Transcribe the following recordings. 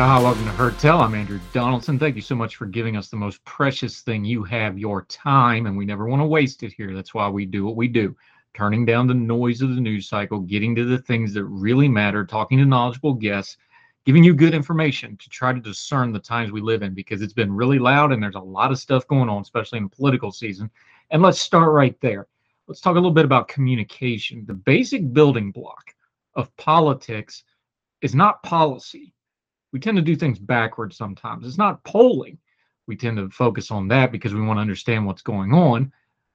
Ah, welcome to Heard Tell. I'm Andrew Donaldson. Thank you so much for giving us the most precious thing you have, your time, and we never want to waste it here. That's why we do what we do. Turning down the noise of the news cycle, getting to the things that really matter, talking to knowledgeable guests, giving you good information to try to discern the times we live in because it's been really loud and there's a lot of stuff going on, especially in the political season. And let's start right there. Let's talk a little bit about communication. The basic building block of politics is not policy. We tend to do things backwards sometimes. It's not polling. We tend to focus on that because we want to understand what's going on.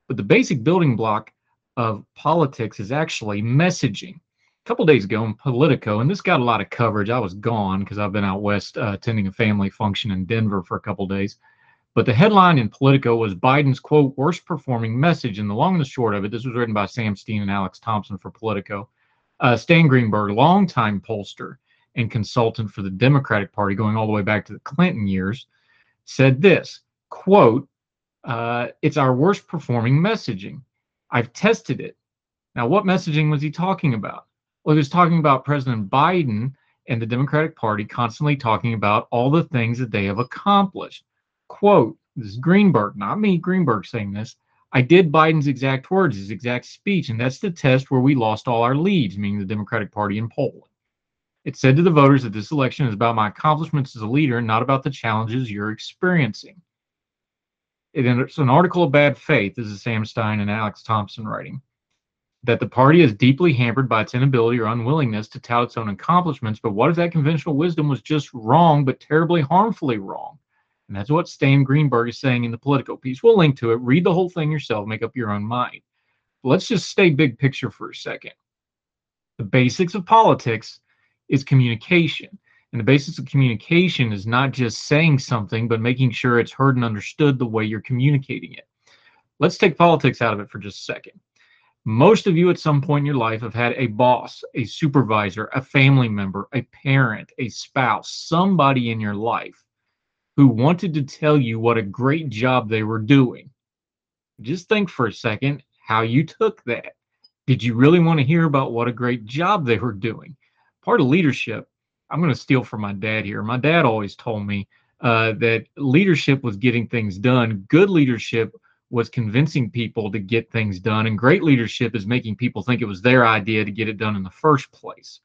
But the basic building block of politics is actually messaging. A couple days ago in Politico, and this got a lot of coverage. I was gone because I've been out west uh, attending a family function in Denver for a couple days. But the headline in Politico was Biden's quote worst performing message. And the long and the short of it, this was written by Sam Stein and Alex Thompson for Politico. Uh, Stan Greenberg, longtime pollster and consultant for the Democratic Party, going all the way back to the Clinton years, said this quote, uh, it's our worst performing messaging. I've tested it. Now, what messaging was he talking about? Well, he was talking about President Biden and the Democratic Party constantly talking about all the things that they have accomplished quote, this is Greenberg, not me, Greenberg saying this. I did Biden's exact words, his exact speech, and that's the test where we lost all our leads, meaning the Democratic Party in polling. It said to the voters that this election is about my accomplishments as a leader, not about the challenges you're experiencing. It's an article of bad faith. This is Sam Stein and Alex Thompson writing that the party is deeply hampered by its inability or unwillingness to tout its own accomplishments. But what if that conventional wisdom was just wrong, but terribly harmfully wrong? And that's what Stan Greenberg is saying in the Politico piece. We'll link to it. Read the whole thing yourself, make up your own mind. Let's just stay big picture for a second. The basics of politics is communication. And the basis of communication is not just saying something, but making sure it's heard and understood the way you're communicating it. Let's take politics out of it for just a second. Most of you at some point in your life have had a boss, a supervisor, a family member, a parent, a spouse, somebody in your life who wanted to tell you what a great job they were doing. Just think for a second how you took that. Did you really want to hear about what a great job they were doing? Part of leadership, I'm going to steal from my dad here. My dad always told me uh, that leadership was getting things done. Good leadership was convincing people to get things done. And great leadership is making people think it was their idea to get it done in the first place.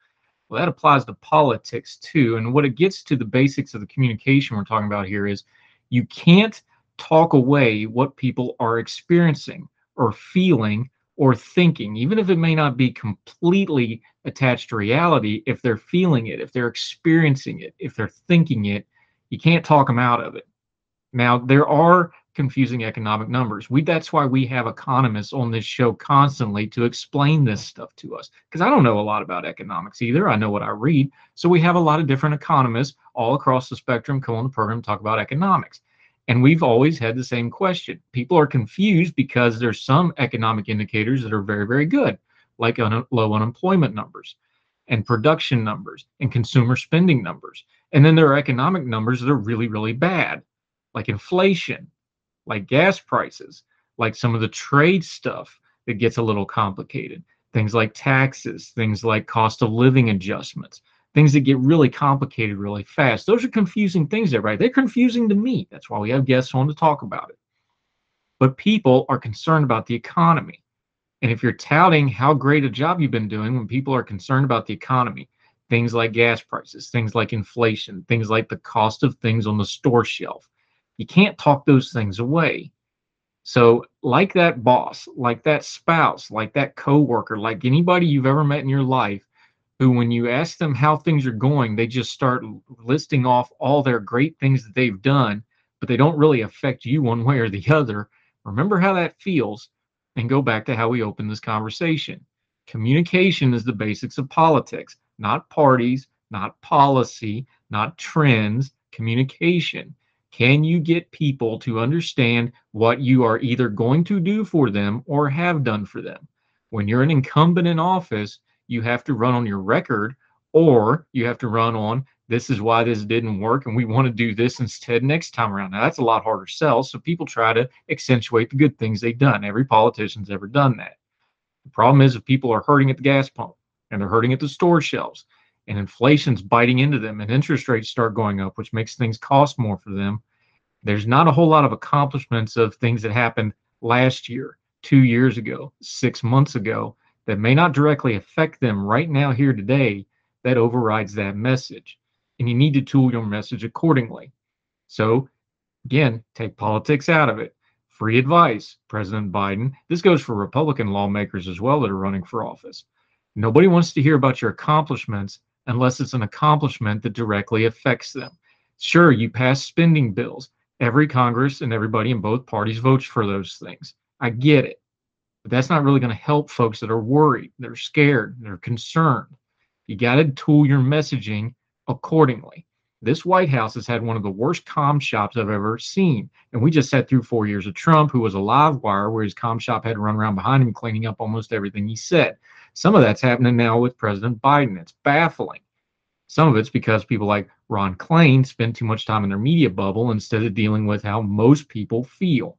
Well, that applies to politics too. And what it gets to the basics of the communication we're talking about here is you can't talk away what people are experiencing or feeling or thinking, even if it may not be completely attached to reality. If they're feeling it, if they're experiencing it, if they're thinking it, you can't talk them out of it. Now, there are confusing economic numbers. We that's why we have economists on this show constantly to explain this stuff to us because I don't know a lot about economics either. I know what I read. So we have a lot of different economists all across the spectrum come on the program talk about economics. And we've always had the same question. People are confused because there's some economic indicators that are very very good, like un- low unemployment numbers and production numbers and consumer spending numbers. And then there are economic numbers that are really really bad, like inflation like gas prices, like some of the trade stuff that gets a little complicated, things like taxes, things like cost of living adjustments, things that get really complicated really fast. Those are confusing things, everybody. They're confusing to me. That's why we have guests on to talk about it. But people are concerned about the economy. And if you're touting how great a job you've been doing when people are concerned about the economy, things like gas prices, things like inflation, things like the cost of things on the store shelf, you can't talk those things away. So, like that boss, like that spouse, like that coworker, like anybody you've ever met in your life, who, when you ask them how things are going, they just start listing off all their great things that they've done, but they don't really affect you one way or the other. Remember how that feels and go back to how we opened this conversation. Communication is the basics of politics, not parties, not policy, not trends, communication Can you get people to understand what you are either going to do for them or have done for them? When you're an incumbent in office, you have to run on your record or you have to run on this is why this didn't work and we want to do this instead next time around. Now that's a lot harder sell. So people try to accentuate the good things they've done. Every politician's ever done that. The problem is if people are hurting at the gas pump and they're hurting at the store shelves and inflation's biting into them and interest rates start going up, which makes things cost more for them. There's not a whole lot of accomplishments of things that happened last year, two years ago, six months ago that may not directly affect them right now, here today, that overrides that message. And you need to tool your message accordingly. So, again, take politics out of it. Free advice, President Biden. This goes for Republican lawmakers as well that are running for office. Nobody wants to hear about your accomplishments unless it's an accomplishment that directly affects them. Sure, you pass spending bills. Every Congress and everybody in both parties votes for those things. I get it. But that's not really going to help folks that are worried, they're scared, they're concerned. You got to tool your messaging accordingly. This White House has had one of the worst com shops I've ever seen. And we just sat through four years of Trump, who was a live wire where his com shop had to run around behind him cleaning up almost everything he said. Some of that's happening now with President Biden. It's baffling. Some of it's because people like Ron Klain spend too much time in their media bubble instead of dealing with how most people feel.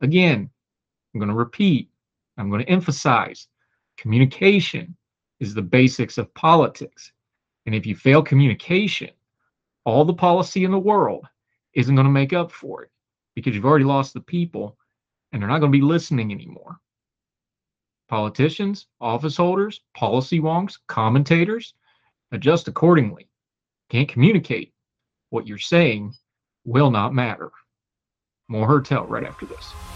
Again, I'm going to repeat, I'm going to emphasize communication is the basics of politics. And if you fail communication, all the policy in the world isn't going to make up for it because you've already lost the people and they're not going to be listening anymore politicians, office holders, policy wonks, commentators, adjust accordingly. Can't communicate. What you're saying will not matter. More Heard Tell right after this.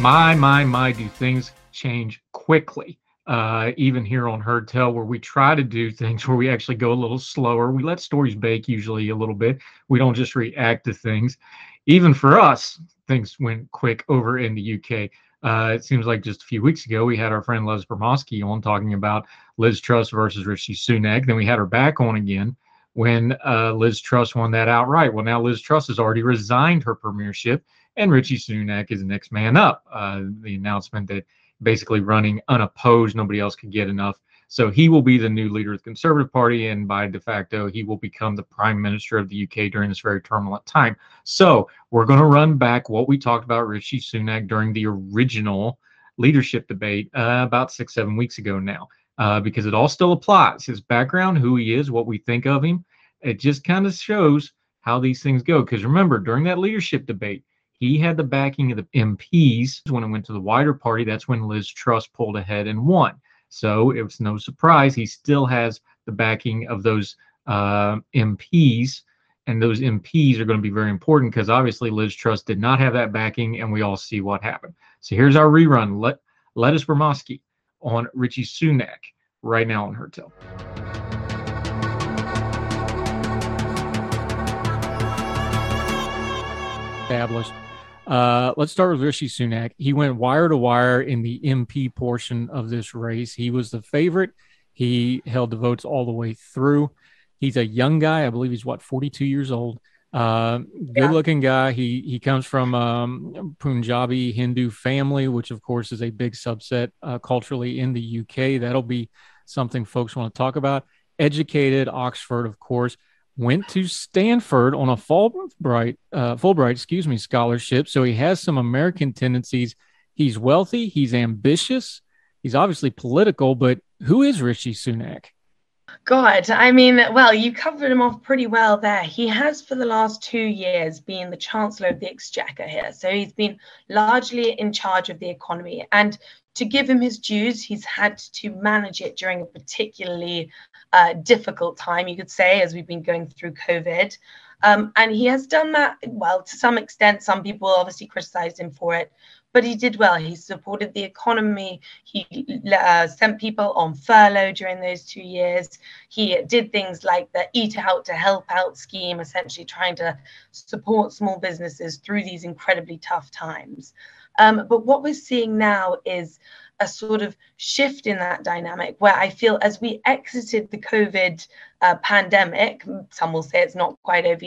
My, my, my, do things change quickly. Uh, even here on Heard Tell, where we try to do things where we actually go a little slower. We let stories bake usually a little bit. We don't just react to things. Even for us, things went quick over in the UK. Uh, it seems like just a few weeks ago, we had our friend Les Bermosky on talking about Liz Truss versus Rishi Sunak. Then we had her back on again when uh, Liz Truss won that outright. Well, now Liz Truss has already resigned her premiership and Rishi Sunak is the next man up. Uh, the announcement that basically running unopposed, nobody else could get enough. So he will be the new leader of the Conservative Party, and by de facto, he will become the Prime Minister of the UK during this very turbulent time. So we're going to run back what we talked about Rishi Sunak during the original leadership debate uh, about six, seven weeks ago now, uh, because it all still applies. His background, who he is, what we think of him, it just kind of shows how these things go. Because remember, during that leadership debate, he had the backing of the MPs. When it went to the wider party, that's when Liz Truss pulled ahead and won. So it was no surprise he still has the backing of those uh, MPs. And those MPs are going to be very important because obviously Liz Truss did not have that backing, and we all see what happened. So here's our rerun. Let Lettuce Bermosky on Rishi Sunak right now on Heard Tell. Established uh, let's start with Rishi Sunak. He went wire to wire in the MP portion of this race. He was the favorite. He held the votes all the way through. He's a young guy. I believe he's what 42 years old. Uh, good looking guy. He he comes from um, Punjabi Hindu family, which of course is a big subset uh, culturally in the UK. That'll be something folks want to talk about. Educated, Oxford, of course. Went to Stanford on a Fulbright, uh, Fulbright, excuse me, scholarship. So he has some American tendencies. He's wealthy. He's ambitious. He's obviously political. But who is Rishi Sunak? God, I mean, well, you covered him off pretty well there. He has, for the last two years, been the Chancellor of the Exchequer here. So he's been largely in charge of the economy. And to give him his dues, he's had to manage it during a particularly uh, difficult time, you could say, as we've been going through COVID. Um, and he has done that well to some extent. Some people obviously criticized him for it, but he did well. He supported the economy. He uh, sent people on furlough during those two years. He did things like the Eat Out to Help Out scheme, essentially trying to support small businesses through these incredibly tough times. Um, but what we're seeing now is a sort of shift in that dynamic where I feel as we exited the COVID uh, pandemic, some will say it's not quite over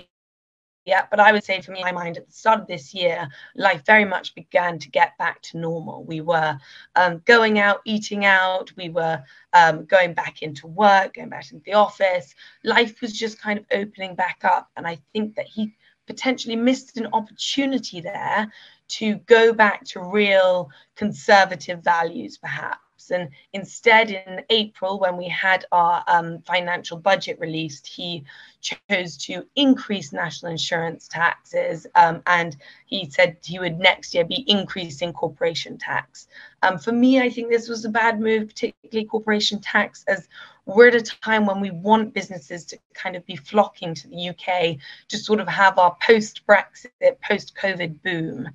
yet, but I would say for me, my mind at the start of this year, life very much began to get back to normal. We were um, going out, eating out, we were um, going back into work, going back into the office. Life was just kind of opening back up. And I think that he potentially missed an opportunity there to go back to real conservative values, perhaps. And instead, in April, when we had our um, financial budget released, he chose to increase national insurance taxes. Um, and he said he would next year be increasing corporation tax. Um, for me, I think this was a bad move, particularly corporation tax, as we're at a time when we want businesses to kind of be flocking to the UK to sort of have our post Brexit, post COVID boom.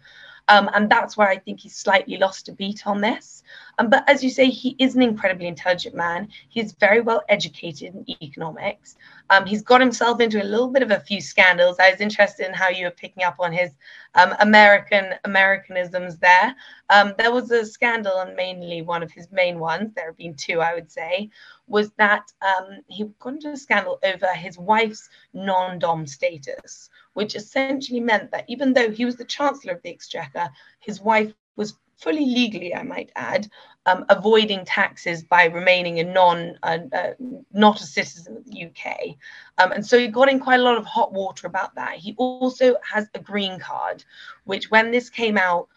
Um, and that's where I think he's slightly lost a beat on this. Um, but as you say, he is an incredibly intelligent man. He's very well educated in economics. Um, he's got himself into a little bit of a few scandals. I was interested in how you were picking up on his um, American Americanisms there. Um, there was a scandal, and mainly one of his main ones. There have been two, I would say, was that um, he got into a scandal over his wife's non-dom status, which essentially meant that even though he was the Chancellor of the Exchequer, his wife was fully legally, I might add, um, avoiding taxes by remaining a non, uh, uh, not a citizen of the UK. Um, and so he got in quite a lot of hot water about that. He also has a green card, which when this came out,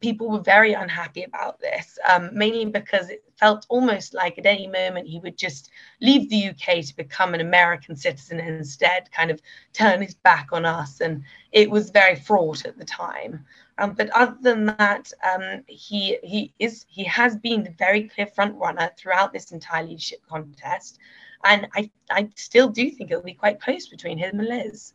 people were very unhappy about this, um, mainly because it felt almost like at any moment he would just leave the UK to become an American citizen and instead kind of turn his back on us. And it was very fraught at the time. Um, but other than that, um, he he is he has been the very clear front runner throughout this entire leadership contest, and I I still do think it'll be quite close between him and Liz.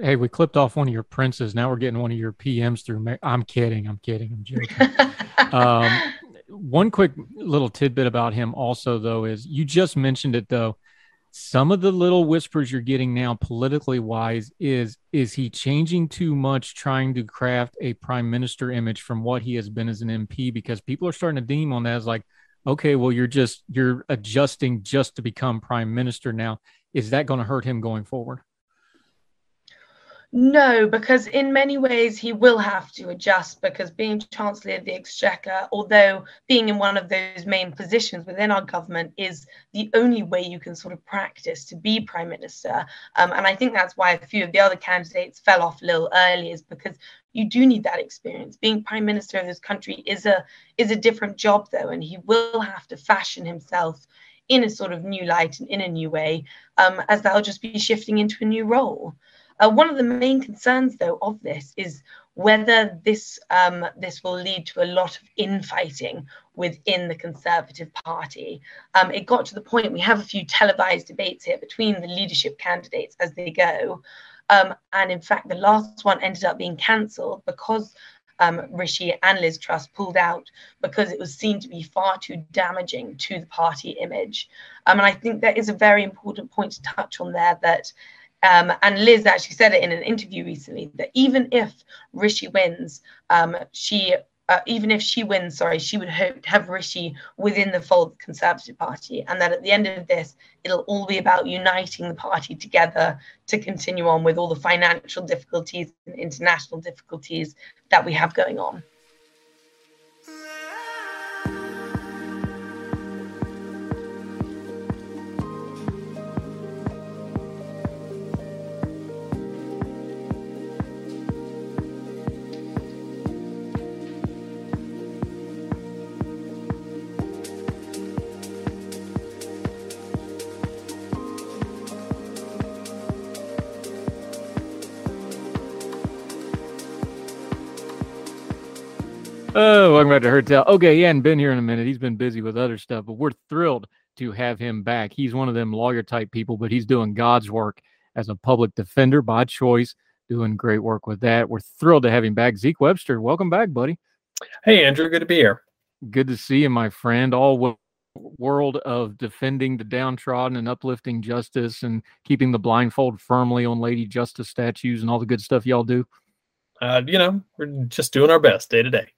Hey, we clipped off one of your princes. Now we're getting one of your PMs through. I'm kidding. I'm kidding. I'm joking. um, one quick little tidbit about him, also, though, is you just mentioned it, though. Some of the little whispers you're getting now, politically wise, is is he changing too much, trying to craft a prime minister image from what he has been as an MP? Because people are starting to deem on that as like, okay, well, you're just you're adjusting just to become prime minister now. Is that going to hurt him going forward? No, because in many ways he will have to adjust because being Chancellor of the Exchequer, although being in one of those main positions within our government is the only way you can sort of practice to be Prime Minister. Um, and I think that's why a few of the other candidates fell off a little early, is because you do need that experience. Being Prime Minister of this country is a is a different job though, and he will have to fashion himself in a sort of new light and in a new way, um, as that'll just be shifting into a new role. Uh, one of the main concerns, though, of this is whether this um, this will lead to a lot of infighting within the Conservative Party. Um, it got to the point we have a few televised debates here between the leadership candidates as they go, um, and in fact, the last one ended up being cancelled because. Um, Rishi and Liz Truss pulled out because it was seen to be far too damaging to the party image. Um, and I think that is a very important point to touch on there that um, and Liz actually said it in an interview recently that even if Rishi wins, um, she uh, even if she wins, sorry, she would hope to have Rishi within the fold of the Conservative Party, and that at the end of this, it'll all be about uniting the party together to continue on with all the financial difficulties and international difficulties that we have going on. Oh, welcome back to Heard Tell. Okay, he hadn't been here in a minute. He's been busy with other stuff, but we're thrilled to have him back. He's one of them lawyer type people, but he's doing God's work as a public defender by choice, doing great work with that. We're thrilled to have him back. Zeke Webster, welcome back, buddy. Hey, Andrew, good to be here. Good to see you, my friend. All w- world of defending the downtrodden and uplifting justice and keeping the blindfold firmly on Lady Justice statues and all the good stuff y'all do. Uh, you know, we're just doing our best day to day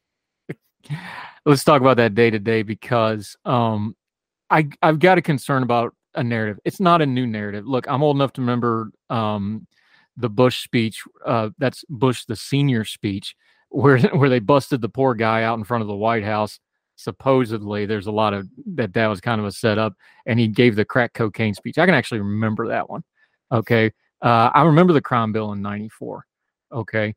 let's talk about that day to day because um, I I've got a concern about a narrative. It's not a new narrative. Look, I'm old enough to remember um, the Bush speech. Uh, that's Bush the senior speech where where they busted the poor guy out in front of the White House. Supposedly, there's a lot of that. That was kind of a setup, and he gave the crack cocaine speech. I can actually remember that one. Okay, uh, I remember the crime bill in '94. Okay,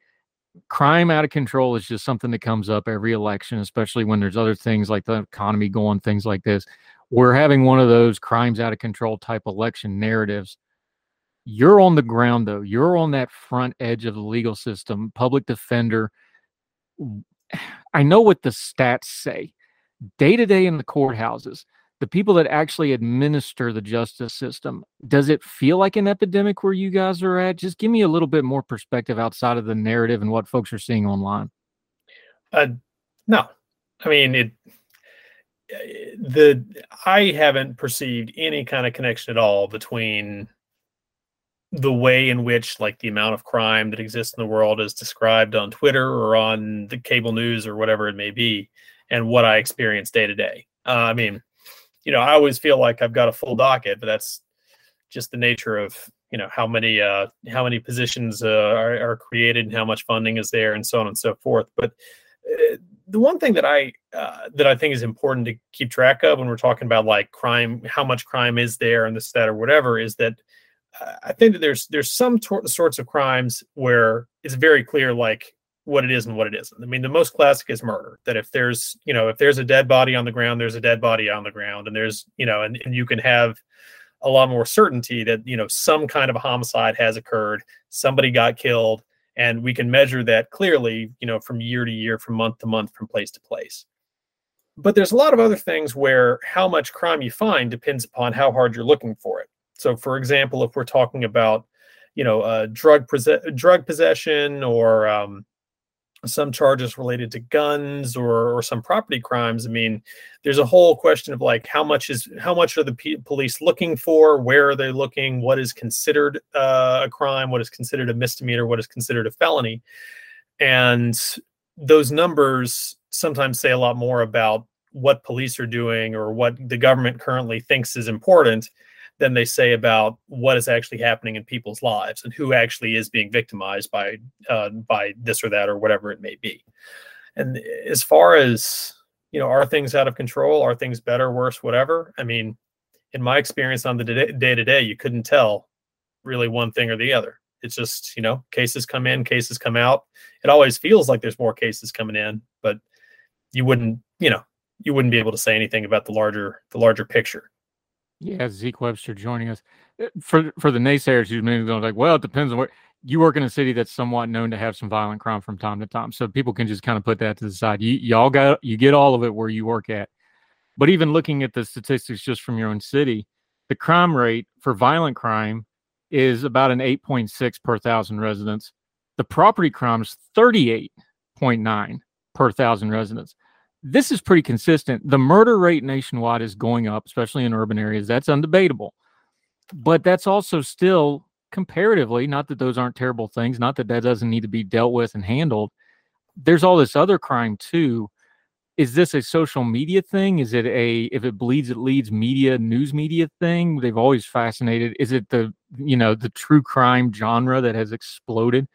crime out of control is just something that comes up every election, especially when there's other things like the economy going, things like this. We're having one of those crimes out of control type election narratives. You're on the ground, though. You're on that front edge of the legal system, public defender. I know what the stats say. Day to day in the courthouses, the people that actually administer the justice system does it feel like an epidemic where you guys are at? Just give me a little bit more perspective outside of the narrative and what folks are seeing online. Uh no. I mean it eh, the i haven't perceived any kind of connection at all between the way in which like the amount of crime that exists in the world is described on twitter or on the cable news or whatever it may be and what i experience day to day. Uh, i mean you know, I always feel like I've got a full docket, but that's just the nature of you know how many uh, how many positions uh, are, are created and how much funding is there and so on and so forth. But uh, the one thing that I uh, that I think is important to keep track of when we're talking about like crime, how much crime is there and this that or whatever, is that uh, I think that there's there's some tor- sorts of crimes where it's very clear like what it is and what it isn't. I mean, the most classic is murder. That if there's, you know, if there's a dead body on the ground, there's a dead body on the ground, and there's, you know, and, and you can have a lot more certainty that, you know, some kind of a homicide has occurred, somebody got killed, and we can measure that clearly, you know, from year to year, from month to month, from place to place. But there's a lot of other things where how much crime you find depends upon how hard you're looking for it. So, for example, if we're talking about, you know, uh, drug drug possession or um, some charges related to guns or or some property crimes i mean there's a whole question of like how much is how much are the p- police looking for? Where are they looking? What is considered uh, a crime? What is considered a misdemeanor? What is considered a felony? And those numbers sometimes say a lot more about what police are doing or what the government currently thinks is important than they say about what is actually happening in people's lives and who actually is being victimized by uh, by this or that or whatever it may be. And as far as you know, are things out of control? Are things better, worse, whatever? I mean, in my experience on the day to day, you couldn't tell really one thing or the other. It's just you know, cases come in, cases come out. It always feels like there's more cases coming in, but you wouldn't, you know, you wouldn't be able to say anything about the larger the larger picture. Yeah, Zeke Webster joining us uh, for for the naysayers who maybe going like, well, it depends on where you work in a city that's somewhat known to have some violent crime from time to time, so people can just kind of put that to the side. You y'all got you get all of it where you work at, but even looking at the statistics just from your own city, the crime rate for violent crime is about an 8.6 per thousand residents. The property crime is 38.9 per thousand residents this is pretty consistent. The murder rate nationwide is going up, especially in urban areas. That's undebatable. But that's also still comparatively, not that those aren't terrible things, not that that doesn't need to be dealt with and handled. There's all this other crime too. Is this a social media thing? Is it a if it bleeds it leads media news media thing? They've always fascinated. Is it the you know the true crime genre that has exploded?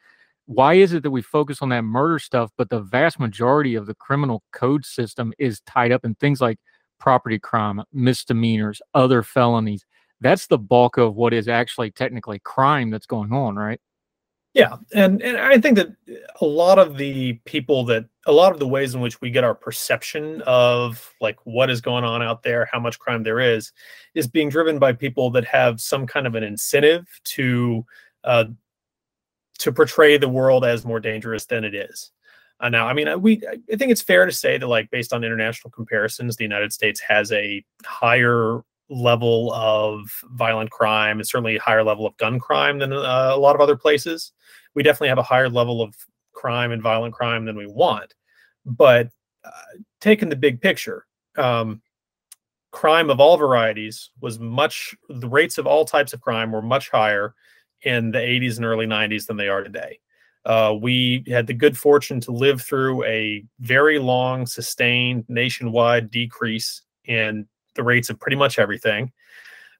Why is it that we focus on that murder stuff, but the vast majority of the criminal code system is tied up in things like property crime, misdemeanors, other felonies? That's the bulk of what is actually technically crime that's going on, right? Yeah, and and I think that a lot of the people that a lot of the ways in which we get our perception of like what is going on out there, how much crime there is, is being driven by people that have some kind of an incentive to uh, to portray the world as more dangerous than it is. Uh, now, I mean, uh, we I think it's fair to say that, like, based on international comparisons, the United States has a higher level of violent crime and certainly a higher level of gun crime than uh, a lot of other places. We definitely have a higher level of crime and violent crime than we want. But uh, taking the big picture, um, crime of all varieties was much, the rates of all types of crime were much higher in the 80s and early 90s than they are today. Uh, we had the good fortune to live through a very long, sustained nationwide decrease in the rates of pretty much everything,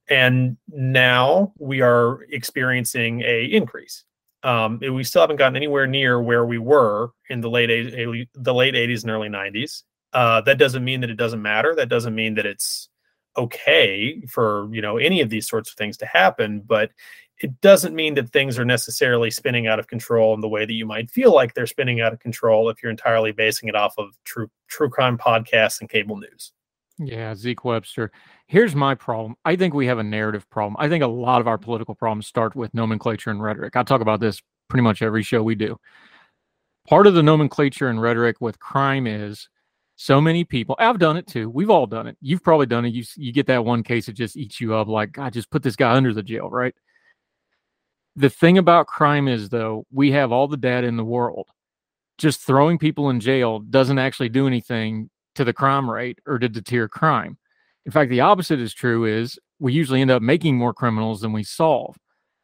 and now we are experiencing a increase. Um, we still haven't gotten anywhere near where we were in the late the late 80s and early 90s. Uh, that doesn't mean that it doesn't matter. That doesn't mean that it's okay for you know any of these sorts of things to happen. But it doesn't mean that things are necessarily spinning out of control in the way that you might feel like they're spinning out of control if you're entirely basing it off of true true crime podcasts and cable news. Yeah, Zeke Webster. Here's my problem. I think we have a narrative problem. I think a lot of our political problems start with nomenclature and rhetoric. I talk about this pretty much every show we do. Part of the nomenclature and rhetoric with crime is so many people. I've done it too. We've all done it. You've probably done it. You you get that one case that just eats you up. Like, I just put this guy under the jail, right? The thing about crime is, though, we have all the data in the world. Just throwing people in jail doesn't actually do anything to the crime rate or to deter crime. In fact, the opposite is true is we usually end up making more criminals than we solve.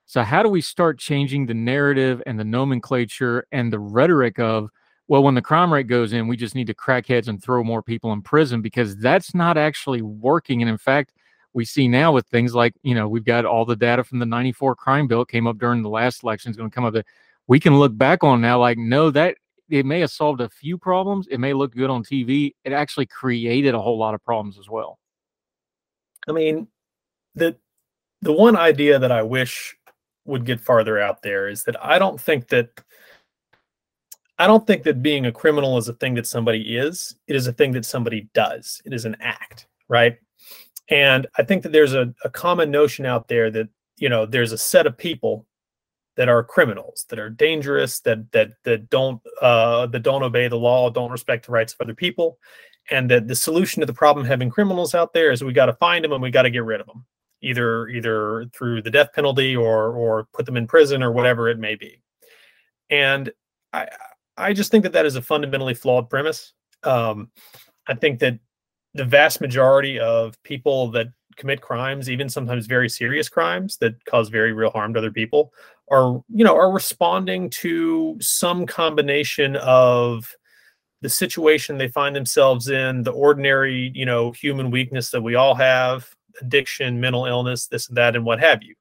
So how do we start changing the narrative and the nomenclature and the rhetoric of well when the crime rate goes in we just need to crack heads and throw more people in prison because that's not actually working and in fact we see now with things like, you know, we've got all the data from the 94 crime bill came up during the last election is going to come up that we can look back on now like, no, that it may have solved a few problems. It may look good on TV. It actually created a whole lot of problems as well. I mean, the the one idea that I wish would get farther out there is that I don't think that I don't think that being a criminal is a thing that somebody is. It is a thing that somebody does. It is an act, right? And I think that there's a, a common notion out there that, you know, there's a set of people that are criminals, that are dangerous, that that that don't uh, that don't obey the law, don't respect the rights of other people, and that the solution to the problem having criminals out there is we got to find them and we got to get rid of them, either either through the death penalty or or put them in prison or whatever it may be. And I I just think that that is a fundamentally flawed premise. Um, I think that the vast majority of people that commit crimes, even sometimes very serious crimes that cause very real harm to other people, are you know are responding to some combination of the situation they find themselves in, the ordinary you know human weakness that we all have, addiction, mental illness, this and that, and what have you.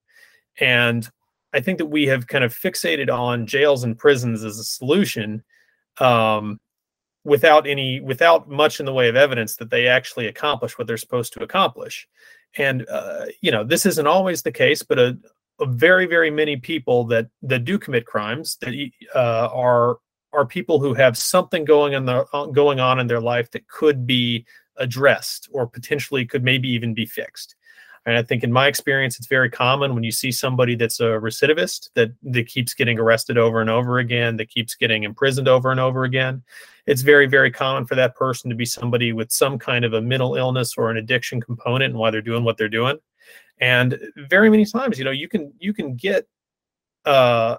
And I think that we have kind of fixated on jails and prisons as a solution. Um, without any without much in the way of evidence that they actually accomplish what they're supposed to accomplish. And uh, you know this isn't always the case but a, a, very very many people that that do commit crimes that uh, are are people who have something going on the uh, going on in their life that could be addressed or potentially could maybe even be fixed and I think in my experience, it's very common when you see somebody that's a recidivist that, that keeps getting arrested over and over again, that keeps getting imprisoned over and over again. It's very, very common for that person to be somebody with some kind of a mental illness or an addiction component and why they're doing what they're doing. And very many times, you know, you can you can get uh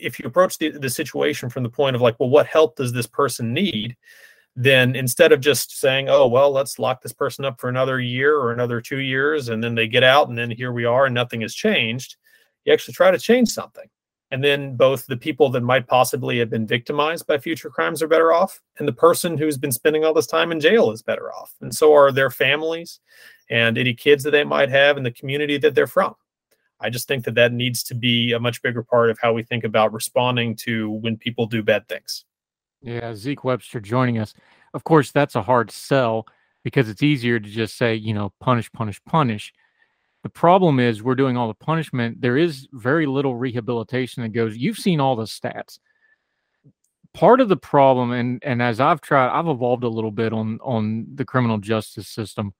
if you approach the, the situation from the point of like, well, what help does this person need? Then instead of just saying, oh, well, let's lock this person up for another year or another two years, and then they get out, and then here we are, and nothing has changed, you actually try to change something. And then both the people that might possibly have been victimized by future crimes are better off, and the person who's been spending all this time in jail is better off. And so are their families and any kids that they might have in the community that they're from. I just think that that needs to be a much bigger part of how we think about responding to when people do bad things. Yeah, Zeke Webster joining us. Of course, that's a hard sell because it's easier to just say, you know, punish, punish, punish. The problem is we're doing all the punishment. There is very little rehabilitation that goes. You've seen all the stats. Part of the problem, and and as I've tried, I've evolved a little bit on on the criminal justice system.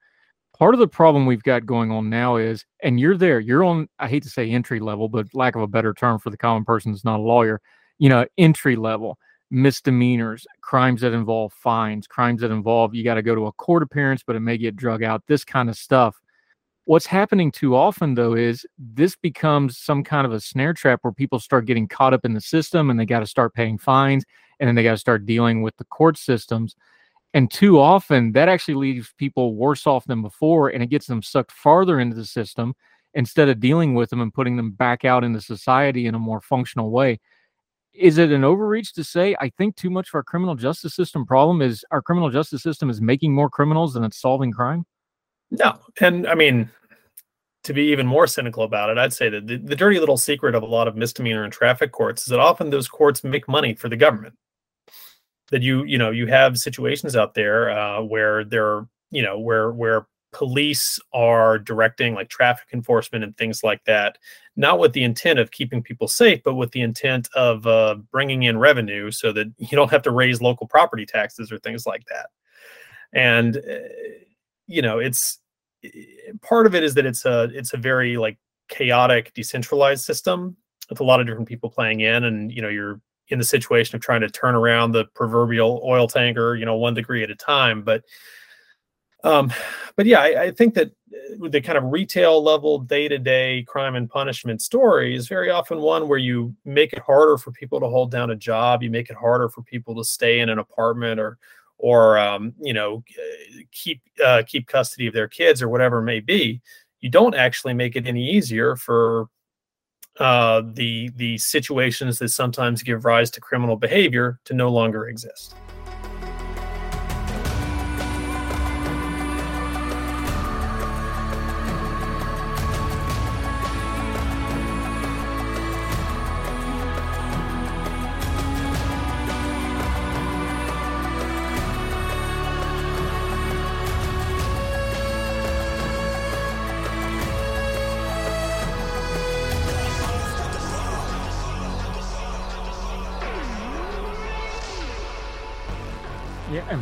Part of the problem we've got going on now is, and you're there, you're on. I hate to say entry level, but lack of a better term for the common person is not a lawyer. You know, entry level misdemeanors, crimes that involve fines, crimes that involve you got to go to a court appearance, but it may get drug out, this kind of stuff. What's happening too often, though, is this becomes some kind of a snare trap where people start getting caught up in the system and they got to start paying fines and then they got to start dealing with the court systems. And too often, that actually leaves people worse off than before and it gets them sucked farther into the system instead of dealing with them and putting them back out into society in a more functional way is it an overreach to say I think too much of our criminal justice system problem is our criminal justice system is making more criminals than it's solving crime? No. And I mean, to be even more cynical about it, I'd say that the, the dirty little secret of a lot of misdemeanor and traffic courts is that often those courts make money for the government. That you, you know, you have situations out there uh, where there, you know, where where police are directing like traffic enforcement and things like that, not with the intent of keeping people safe, but with the intent of uh, bringing in revenue so that you don't have to raise local property taxes or things like that. And, uh, you know, it's part of it is that it's a, it's a very like chaotic, decentralized system with a lot of different people playing in. And, you know, you're in the situation of trying to turn around the proverbial oil tanker, you know, one degree at a time. But, um, but yeah, I, I, think that uh, the kind of retail level day to day crime and punishment story is very often one where you make it harder for people to hold down a job, you make it harder for people to stay in an apartment or or um, you know keep uh, keep custody of their kids or whatever it may be. You don't actually make it any easier for uh, the the situations that sometimes give rise to criminal behavior to no longer exist.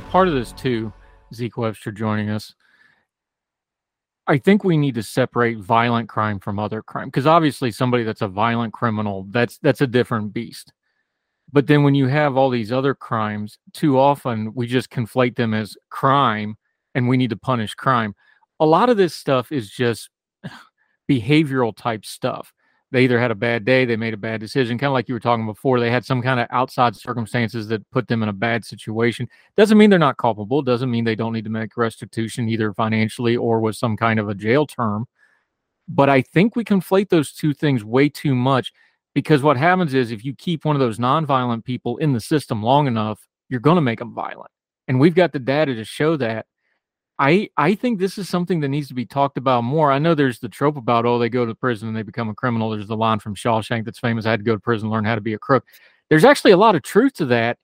Part of this too, Zeke Webster joining us. I think we need to separate violent crime from other crime because obviously somebody that's a violent criminal that's that's a different beast. But then when you have all these other crimes, too often we just conflate them as crime and we need to punish crime. A lot of this stuff is just behavioral type stuff they either had a bad day, they made a bad decision, kind of like you were talking before. They had some kind of outside circumstances that put them in a bad situation. Doesn't mean they're not culpable. Doesn't mean they don't need to make restitution either financially or with some kind of a jail term. But I think we conflate those two things way too much because what happens is if you keep one of those nonviolent people in the system long enough, you're going to make them violent. And we've got the data to show that. I I think this is something that needs to be talked about more. I know there's the trope about oh they go to prison and they become a criminal. There's the line from Shawshank that's famous. I had to go to prison, learn how to be a crook. There's actually a lot of truth to that,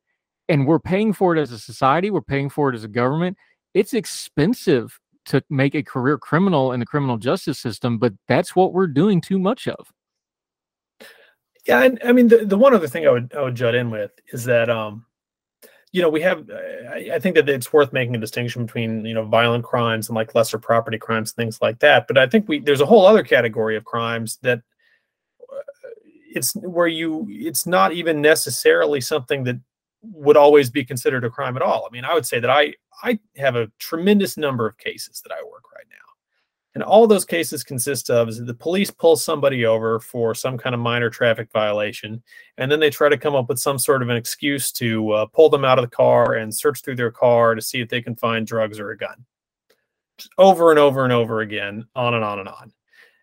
and we're paying for it as a society. We're paying for it as a government. It's expensive to make a career criminal in the criminal justice system, but that's what we're doing too much of. Yeah, and I mean the, the one other thing I would I would jut in with is that um you know, we have. I, I think that it's worth making a distinction between you know violent crimes and like lesser property crimes, things like that. But I think we there's a whole other category of crimes that uh, it's where you it's not even necessarily something that would always be considered a crime at all. I mean, I would say that I I have a tremendous number of cases that I work right now and all those cases consist of is the police pull somebody over for some kind of minor traffic violation, and then they try to come up with some sort of an excuse to uh, pull them out of the car and search through their car to see if they can find drugs or a gun. Just over and over and over again, on and on and on.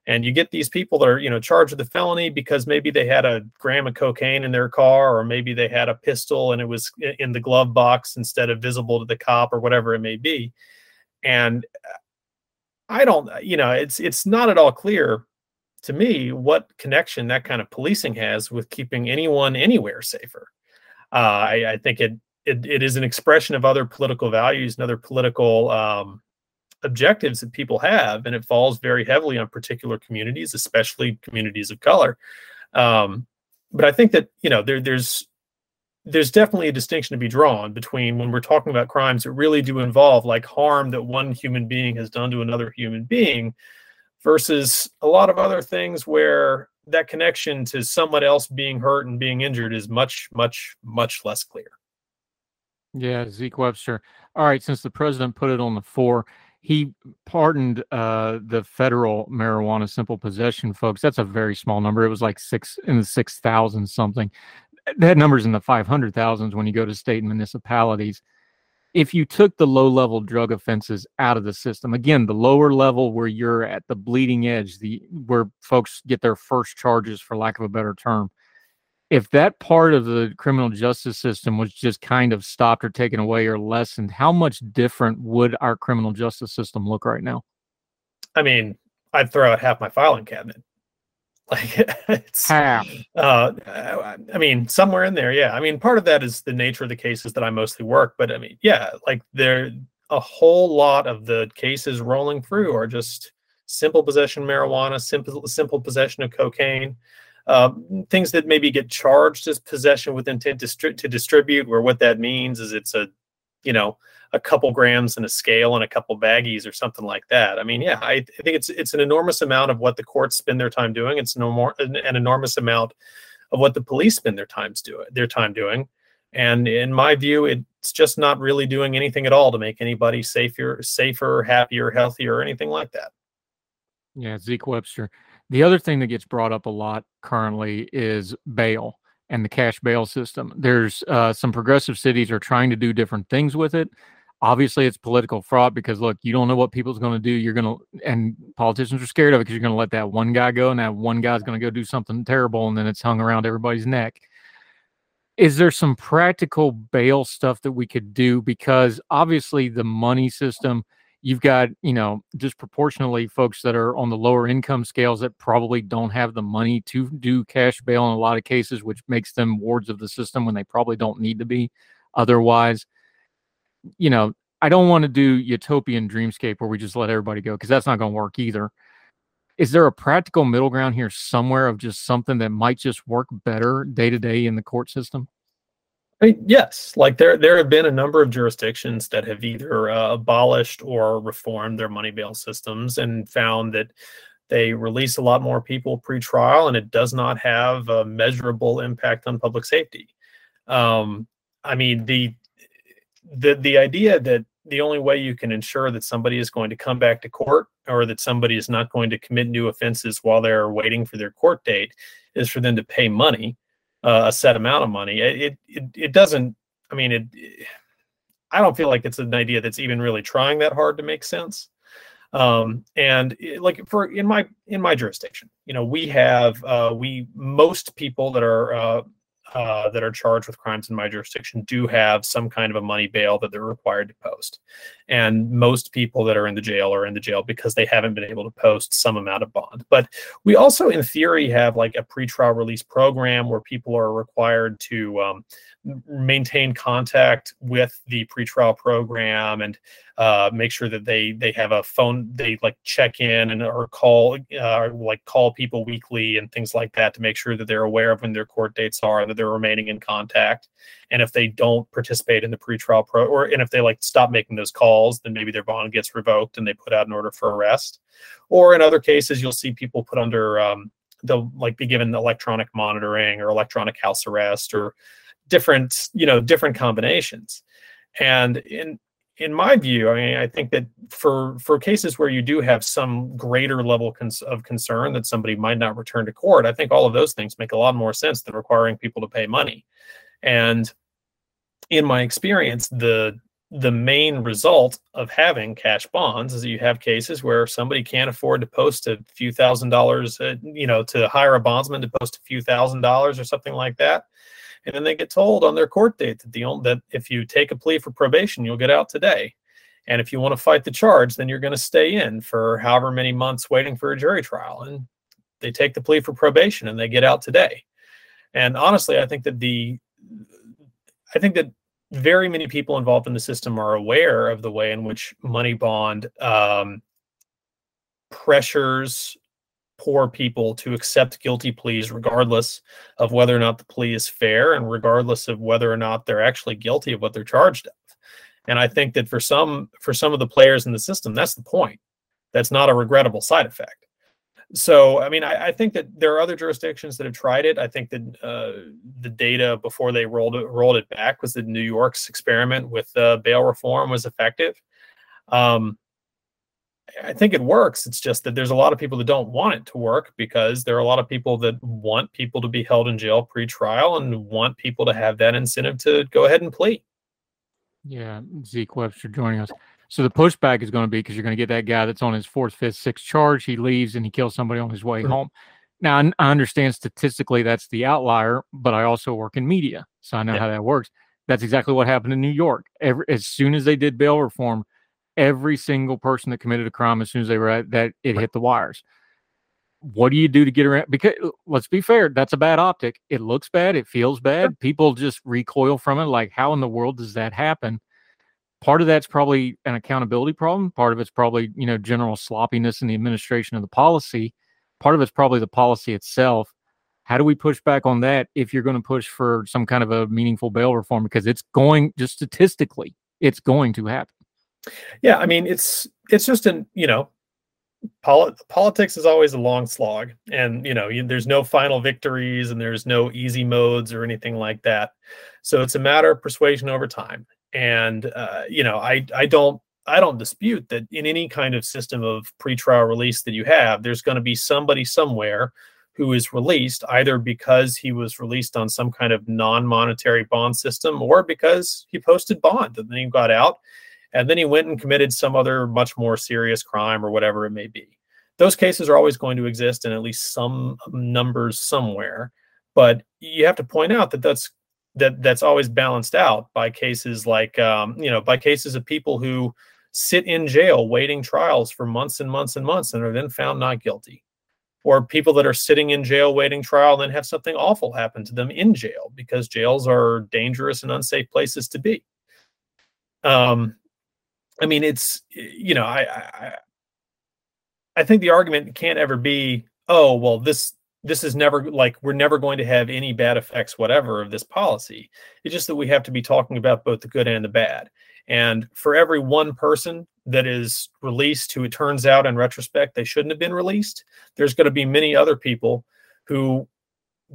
And you get these people that are, you know, charged with a felony because maybe they had a gram of cocaine in their car, or maybe they had a pistol and it was in the glove box instead of visible to the cop, or whatever it may be. And uh, I don't, you know, it's it's not at all clear to me what connection that kind of policing has with keeping anyone anywhere safer. Uh, I, I, think it, it, it is an expression of other political values and other political um, objectives that people have, and it falls very heavily on particular communities, especially communities of color. Um, but I think that you know there there's there's definitely a distinction to be drawn between when we're talking about crimes that really do involve like harm that one human being has done to another human being versus a lot of other things where that connection to someone else being hurt and being injured is much, much, much less clear. Yeah, Zeke Webster. All right, since the president put it on the floor, he pardoned uh, the federal marijuana simple possession folks. That's a very small number. It was like six in the six thousand something. That number's in the five hundred thousands when you go to state and municipalities. If you took the low level drug offenses out of the system, again, the lower level where you're at the bleeding edge, the where folks get their first charges, for lack of a better term, if that part of the criminal justice system was just kind of stopped or taken away or lessened, how much different would our criminal justice system look right now? I mean, I'd throw out half my filing cabinet. Like it's half. Uh, I mean, somewhere in there, yeah. I mean, part of that is the nature of the cases that I mostly work, but I mean, yeah, like there a whole lot of the cases rolling through are just simple possession of marijuana, simple simple possession of cocaine uh, things that maybe get charged as possession with intent to, stri- to distribute, where what that means is it's a, you know, a couple grams and a scale and a couple baggies or something like that. I mean, yeah, I, I think it's it's an enormous amount of what the courts spend their time doing. It's no more an, an enormous amount of what the police spend their times doing their time doing. And in my view, it's just not really doing anything at all to make anybody safer, safer, happier, healthier, or anything like that. Yeah, Zeke Webster. The other thing that gets brought up a lot currently is bail and the cash bail system. There's uh, some progressive cities are trying to do different things with it. Obviously, it's political fraud because look, you don't know what people's going to do. You're going to, and politicians are scared of it because you're going to let that one guy go, and that one guy's going to go do something terrible, and then it's hung around everybody's neck. Is there some practical bail stuff that we could do? Because obviously, the money system you've got you know disproportionately folks that are on the lower income scales that probably don't have the money to do cash bail in a lot of cases which makes them wards of the system when they probably don't need to be otherwise. You know i don't want to do utopian dreamscape where we just let everybody go because that's not going to work either. Is there a practical middle ground here somewhere of just something that might just work better day to day in the court system I mean, yes, like there there have been a number of jurisdictions that have either uh, abolished or reformed their money bail systems and found that they release a lot more people pre-trial and it does not have a measurable impact on public safety. Um, I mean, the the the idea that the only way you can ensure that somebody is going to come back to court or that somebody is not going to commit new offenses while they're waiting for their court date is for them to pay money uh, a set amount of money. It, it it doesn't. I mean, it. I don't feel like it's an idea that's even really trying that hard to make sense. Um, and it, like for in my in my jurisdiction, you know, we have uh, we most people that are uh, that are charged with crimes in my jurisdiction do have some kind of a money bail that they're required to post. And most people that are in the jail are in the jail because they haven't been able to post some amount of bond. But we also, in theory, have like a pretrial release program where people are required to um, maintain contact with the pretrial program and uh, make sure that they they have a phone they like check in and or call uh, or like call people weekly and things like that to make sure that they're aware of when their court dates are they're remaining in contact. And if they don't participate in the pretrial pro or and if they like stop making those calls then maybe their bond gets revoked and they put out an order for arrest. Or in other cases you'll see people put under um, they'll like be given electronic monitoring or electronic house arrest or different you know different combinations. And in in my view i mean i think that for for cases where you do have some greater level cons- of concern that somebody might not return to court i think all of those things make a lot more sense than requiring people to pay money. And in my experience the the main result of having cash bonds is that you have cases where somebody can't afford to post a few thousand dollars uh, you know to hire a bondsman to post a few thousand dollars or something like that and then they get told on their court date that the that if you take a plea for probation, you'll get out today. And if you want to fight the charge, then you're going to stay in for however many months waiting for a jury trial. And they take the plea for probation and they get out today. And honestly, I think that the I think that very many people involved in the system are aware of the way in which money bond um, pressures poor people to accept guilty pleas regardless of whether or not the plea is fair and regardless of whether or not they're actually guilty of what they're charged of and i think that for some for some of the players in the system that's the point that's not a regrettable side effect so I mean, I, I, think that there are other jurisdictions that have tried it. I think that uh, the data before they rolled it rolled it back was that New York's experiment with uh, bail reform was effective. Um, I think it works. It's just that there's a lot of people that don't want it to work because there are a lot of people that want people to be held in jail pre-trial and want people to have that incentive to go ahead and plea. Yeah, Zeke Webster joining us. So the pushback is going to be because you're going to get that guy that's on his fourth, fifth, sixth charge. He leaves and he kills somebody on his way mm-hmm. home. Now I understand statistically that's the outlier, but I also work in media, so I know yeah. how that works. That's exactly what happened in New York. Every, as soon as they did bail reform, every single person that committed a crime, as soon as they were at that, it hit the wires. What do you do to get around? Because uh, let's be fair, that's a bad optic. It looks bad. It feels bad. People just recoil from it. Like, how in the world does that happen? part of that's probably an accountability problem part of it's probably you know general sloppiness in the administration of the policy part of it's probably the policy itself how do we push back on that if you're going to push for some kind of a meaningful bail reform because it's going just statistically it's going to happen yeah i mean it's it's just an you know poli- politics is always a long slog and you know you, there's no final victories and there's no easy modes or anything like that. So it's a matter of persuasion over time. And uh, you know, I I don't I don't dispute that in any kind of system of pretrial release that you have, there's going to be somebody somewhere who is released either because he was released on some kind of non-monetary bond system or because he posted bond and then he got out and then he went and committed some other much more serious crime or whatever it may be. Those cases are always going to exist in at least some numbers somewhere, but you have to point out that that's that that's always balanced out by cases like um, you know by cases of people who sit in jail waiting trials for months and months and months and are then found not guilty or people that are sitting in jail waiting trial and then have something awful happen to them in jail because jails are dangerous and unsafe places to be um i mean it's you know i i i think the argument can't ever be oh well this this is never like we're never going to have any bad effects whatever of this policy. It's just that we have to be talking about both the good and the bad. And for every one person that is released who it turns out in retrospect they shouldn't have been released there's going to be many other people who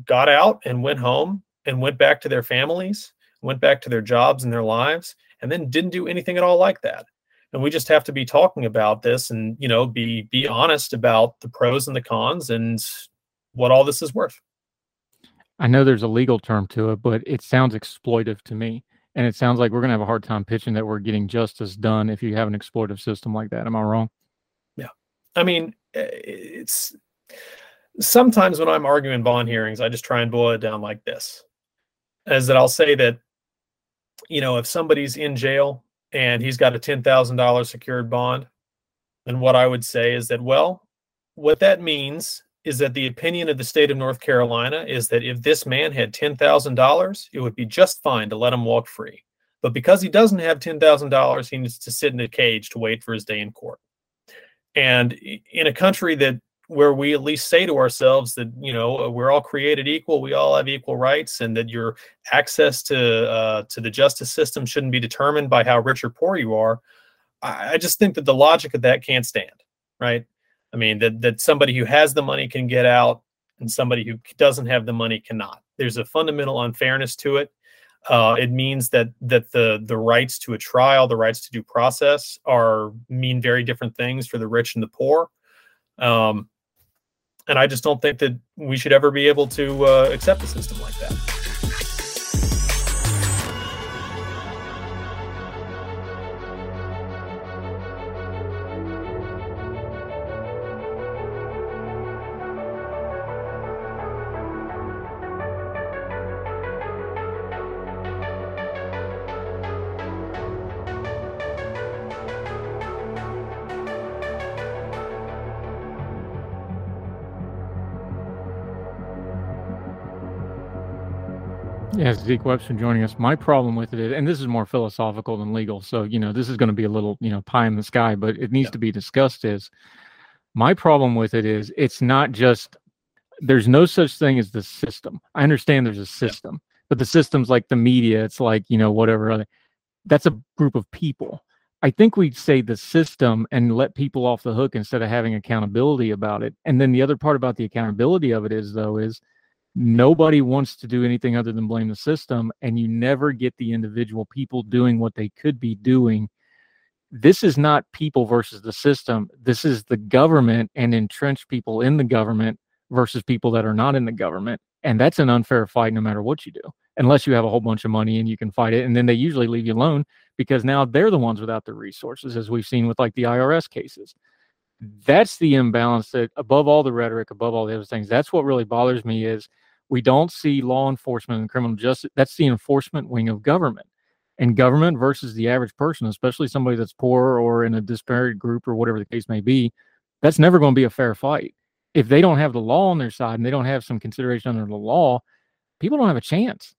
got out and went home and went back to their families went back to their jobs and their lives and then didn't do anything at all like that and we just have to be talking about this and you know be be honest about the pros and the cons and what all this is worth. I know there's a legal term to it, but it sounds exploitive to me. And it sounds like we're going to have a hard time pitching that we're getting justice done if you have an exploitive system like that. Am I wrong? Yeah. I mean, eh, it's sometimes when I'm arguing bond hearings, I just try and boil it down like this as that I'll say that, you know, if somebody's in jail and he's got a $10,000 secured bond, then what I would say is that, well, what that means is that the opinion of the state of North Carolina is that if this man had $10,000, it would be just fine to let him walk free. But because he doesn't have $10,000, he needs to sit in a cage to wait for his day in court. And in a country that where we at least say to ourselves that you know we're all created equal, we all have equal rights, and that your access to uh, to the justice system shouldn't be determined by how rich or poor you are. I, I just think that the logic of that can't stand, right? I mean, that that somebody who has the money can get out, and somebody who doesn't have the money cannot. There's a fundamental unfairness to it. Uh, it means that that the the rights to a trial, the rights to due process, are mean very different things for the rich and the poor. Um, and I just don't think that we should ever be able to uh, accept a system like that. Yes, Zeke Webster joining us. My problem with it is, and this is more philosophical than legal, so you know this is going to be a little you know pie in the sky, but it needs yeah. to be discussed. Is my problem with it is it's not just there's no such thing as the system. I understand there's a system, yeah. but the system's like the media. It's like you know whatever other. That's a group of people. I think we'd say the system and let people off the hook instead of having accountability about it. And then the other part about the accountability of it is, though, is nobody wants to do anything other than blame the system, and you never get the individual people doing what they could be doing. This is not people versus the system. This is the government and entrenched people in the government versus people that are not in the government. And that's an unfair fight no matter what you do, unless you have a whole bunch of money and you can fight it. And then they usually leave you alone because now they're the ones without the resources, as we've seen with like the IRS cases. That's the imbalance that above all the rhetoric, above all the other things, that's what really bothers me is we don't see law enforcement and criminal justice. That's the enforcement wing of government. And government versus the average person, especially somebody that's poor or in a disparate group or whatever the case may be, that's never going to be a fair fight. If they don't have the law on their side and they don't have some consideration under the law, people don't have a chance.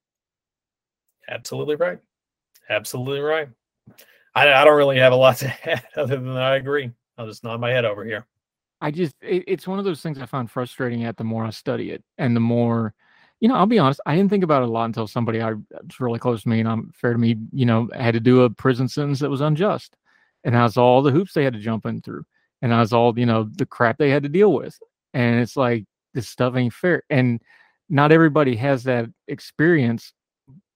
Absolutely right. Absolutely right. I, I don't really have a lot to add other than I agree. I'll just nod my head over here. I just, it, it's one of those things I find frustrating at the more I study it and the more, you know, I'll be honest, I didn't think about it a lot until somebody I was really close to me and I'm fair to me, you know, had to do a prison sentence that was unjust. And I saw all the hoops they had to jump in through. And I saw all, you know, the crap they had to deal with. And it's like, this stuff ain't fair. And not everybody has that experience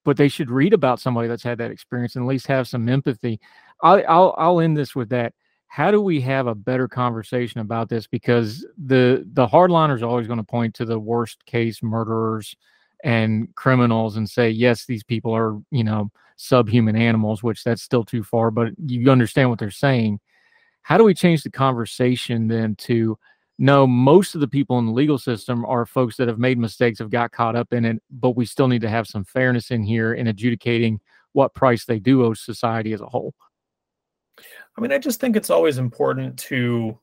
but they should read about somebody that's had that experience and at least have some empathy. I'll, I'll, I'll end this with that. How do we have a better conversation about this? Because the the hardliners are always going to point to the worst case murderers and criminals and say, yes, these people are you know subhuman animals, which that's still too far. But you understand what they're saying. How do we change the conversation then to no, most of the people in the legal system are folks that have made mistakes, have got caught up in it, but we still need to have some fairness in here in adjudicating what price they do owe society as a whole. I mean, I just think it's always important to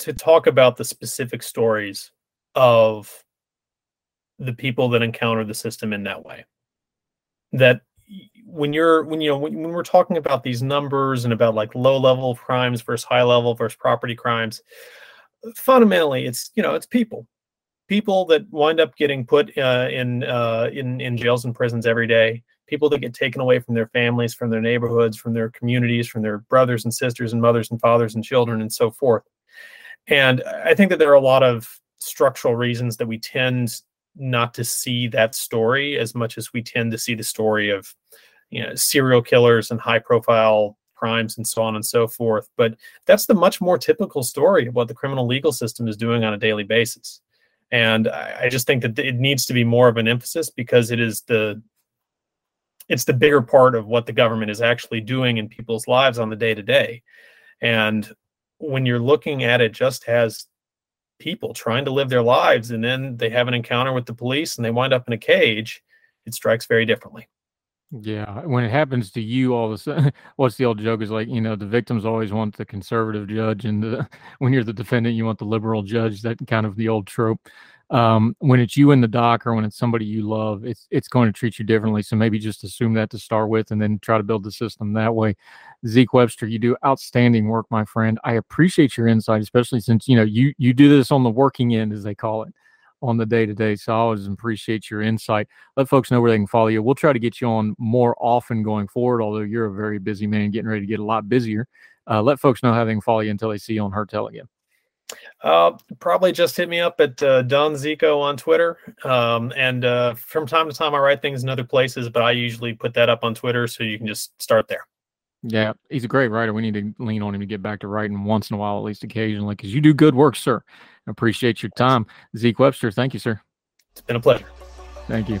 to talk about the specific stories of the people that encounter the system in that way. That when you're when you know when, when we're talking about these numbers and about like low level crimes versus high level versus property crimes fundamentally it's you know it's people people that wind up getting put uh, in uh, in in jails and prisons every day people that get taken away from their families from their neighborhoods from their communities from their brothers and sisters and mothers and fathers and children and so forth. And i think that there are a lot of structural reasons that we tend not to see that story as much as we tend to see the story of you know serial killers and high profile crimes and so on and so forth. But that's the much more typical story of what the criminal legal system is doing on a daily basis. And I, I just think that it needs to be more of an emphasis because it is the it's the bigger part of what the government is actually doing in people's lives on the day to day and when you're looking at it just as people trying to live their lives and then they have an encounter with the police and they wind up in a cage it strikes very differently yeah, when it happens to you, all of a sudden, what's the old joke is like, you know, the victims always want the conservative judge, and the, when you're the defendant, you want the liberal judge. That kind of the old trope. Um, when it's you in the dock, or when it's somebody you love, it's it's going to treat you differently. So maybe just assume that to start with, and then try to build the system that way. Zeke Webster, you do outstanding work, my friend. I appreciate your insight, especially since you know you you do this on the working end, as they call it on the day to day. So I always appreciate your insight. Let folks know where they can follow you. We'll try to get you on more often going forward, although you're a very busy man getting ready to get a lot busier. Uh, let folks know how they can follow you until they see you on Heard Tell again. Uh, probably just hit me up at uh, Don Zico on Twitter. Um, and uh, from time to time, I write things in other places, but I usually put that up on Twitter so you can just start there. Yeah, he's a great writer. We need to lean on him to get back to writing once in a while, at least occasionally, because you do good work, sir. Appreciate your time. Zeke Webster, thank you, sir. It's been a pleasure. Thank you.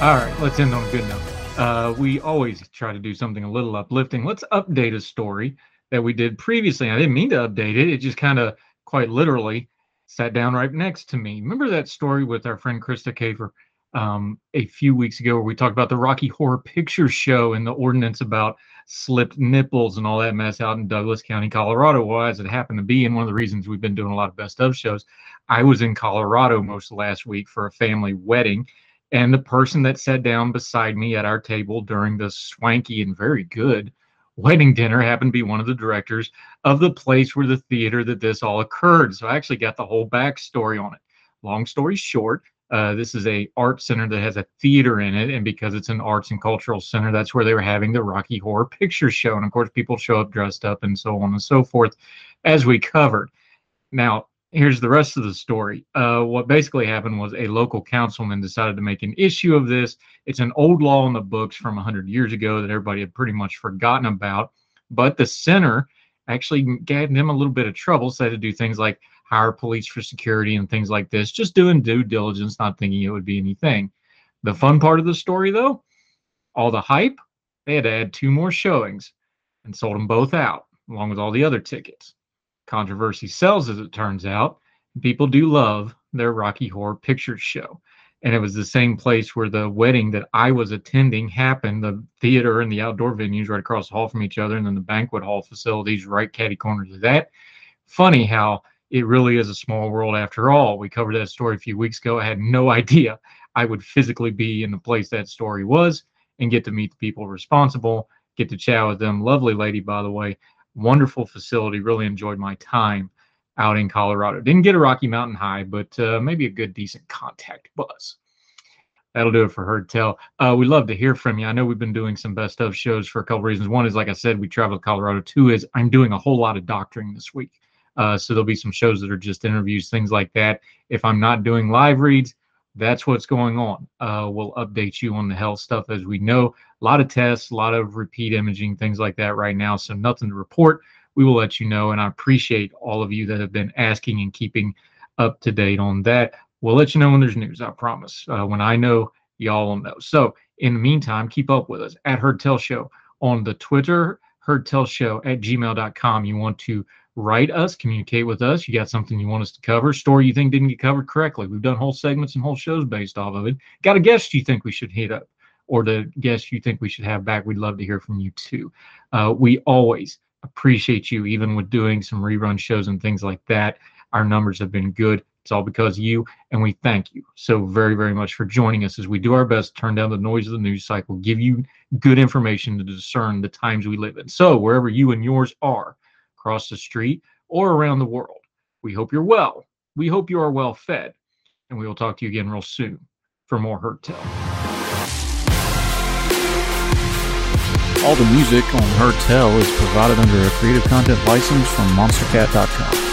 All right, let's end on a good note. Uh, we always try to do something a little uplifting. Let's update a story that we did previously. I didn't mean to update it. It just kind of quite literally sat down right next to me. Remember that story with our friend Krista Kafer um, a few weeks ago where we talked about the Rocky Horror Picture Show and the ordinance about slipped nipples and all that mess out in Douglas County, Colorado. Well, as it happened to be, and one of the reasons we've been doing a lot of best of shows, I was in Colorado most last week for a family wedding and the person that sat down beside me at our table during the swanky and very good wedding dinner happened to be one of the directors of the place where the theater that this all occurred. So I actually got the whole backstory on it. Long story short, uh, this is a art center that has a theater in it, and because it's an arts and cultural center, that's where they were having the Rocky Horror Picture Show. And of course, people show up dressed up and so on and so forth, as we covered. Now, here's the rest of the story. Uh, what basically happened was a local councilman decided to make an issue of this. It's an old law in the books from 100 years ago that everybody had pretty much forgotten about. But the center actually gave them a little bit of trouble, so to do things like hire police for security and things like this, just doing due diligence, not thinking it would be anything. The fun part of the story, though, all the hype, they had to add two more showings and sold them both out, along with all the other tickets controversy sells, as it turns out. People do love their Rocky Horror Picture Show. And it was the same place where the wedding that I was attending happened the theater and the outdoor venues right across the hall from each other, and then the banquet hall facilities right catty corners of that. Funny how it really is a small world after all. We covered that story a few weeks ago. I had no idea I would physically be in the place that story was and get to meet the people responsible, get to chat with them. Lovely lady, by the way wonderful facility. Really enjoyed my time out in Colorado. Didn't get a Rocky Mountain High, but uh, maybe a good, decent contact buzz. That'll do it for Heard Tell. Uh, we love to hear from you. I know we've been doing some best of shows for a couple reasons. One is, like I said, we travel to Colorado. Two is I'm doing a whole lot of doctoring this week. Uh, so there'll be some shows that are just interviews, things like that. If I'm not doing live reads, that's what's going on. Uh, we'll update you on the health stuff as we know. A lot of tests, a lot of repeat imaging, things like that right now. So nothing to report. We will let you know. And I appreciate all of you that have been asking and keeping up to date on that. We'll let you know when there's news, I promise. Uh, when I know, y'all will know. So in the meantime, keep up with us at Heard Tell Show on the Twitter, Heard Tell Show at gmail.com. You want to write us, communicate with us. You got something you want us to cover, story you think didn't get covered correctly. We've done whole segments and whole shows based off of it. Got a guest you think we should hit up or the guest you think we should have back. We'd love to hear from you too. Uh, we always appreciate you, even with doing some rerun shows and things like that. Our numbers have been good. It's all because you, and we thank you so very, very much for joining us as we do our best to turn down the noise of the news cycle, give you good information to discern the times we live in. So, wherever you and yours are, across the street, or around the world. We hope you're well. We hope you are well fed. And we will talk to you again real soon for more Heard Tell. All the music on Heard Tell is provided under a Creative Content license from MonsterCat.com.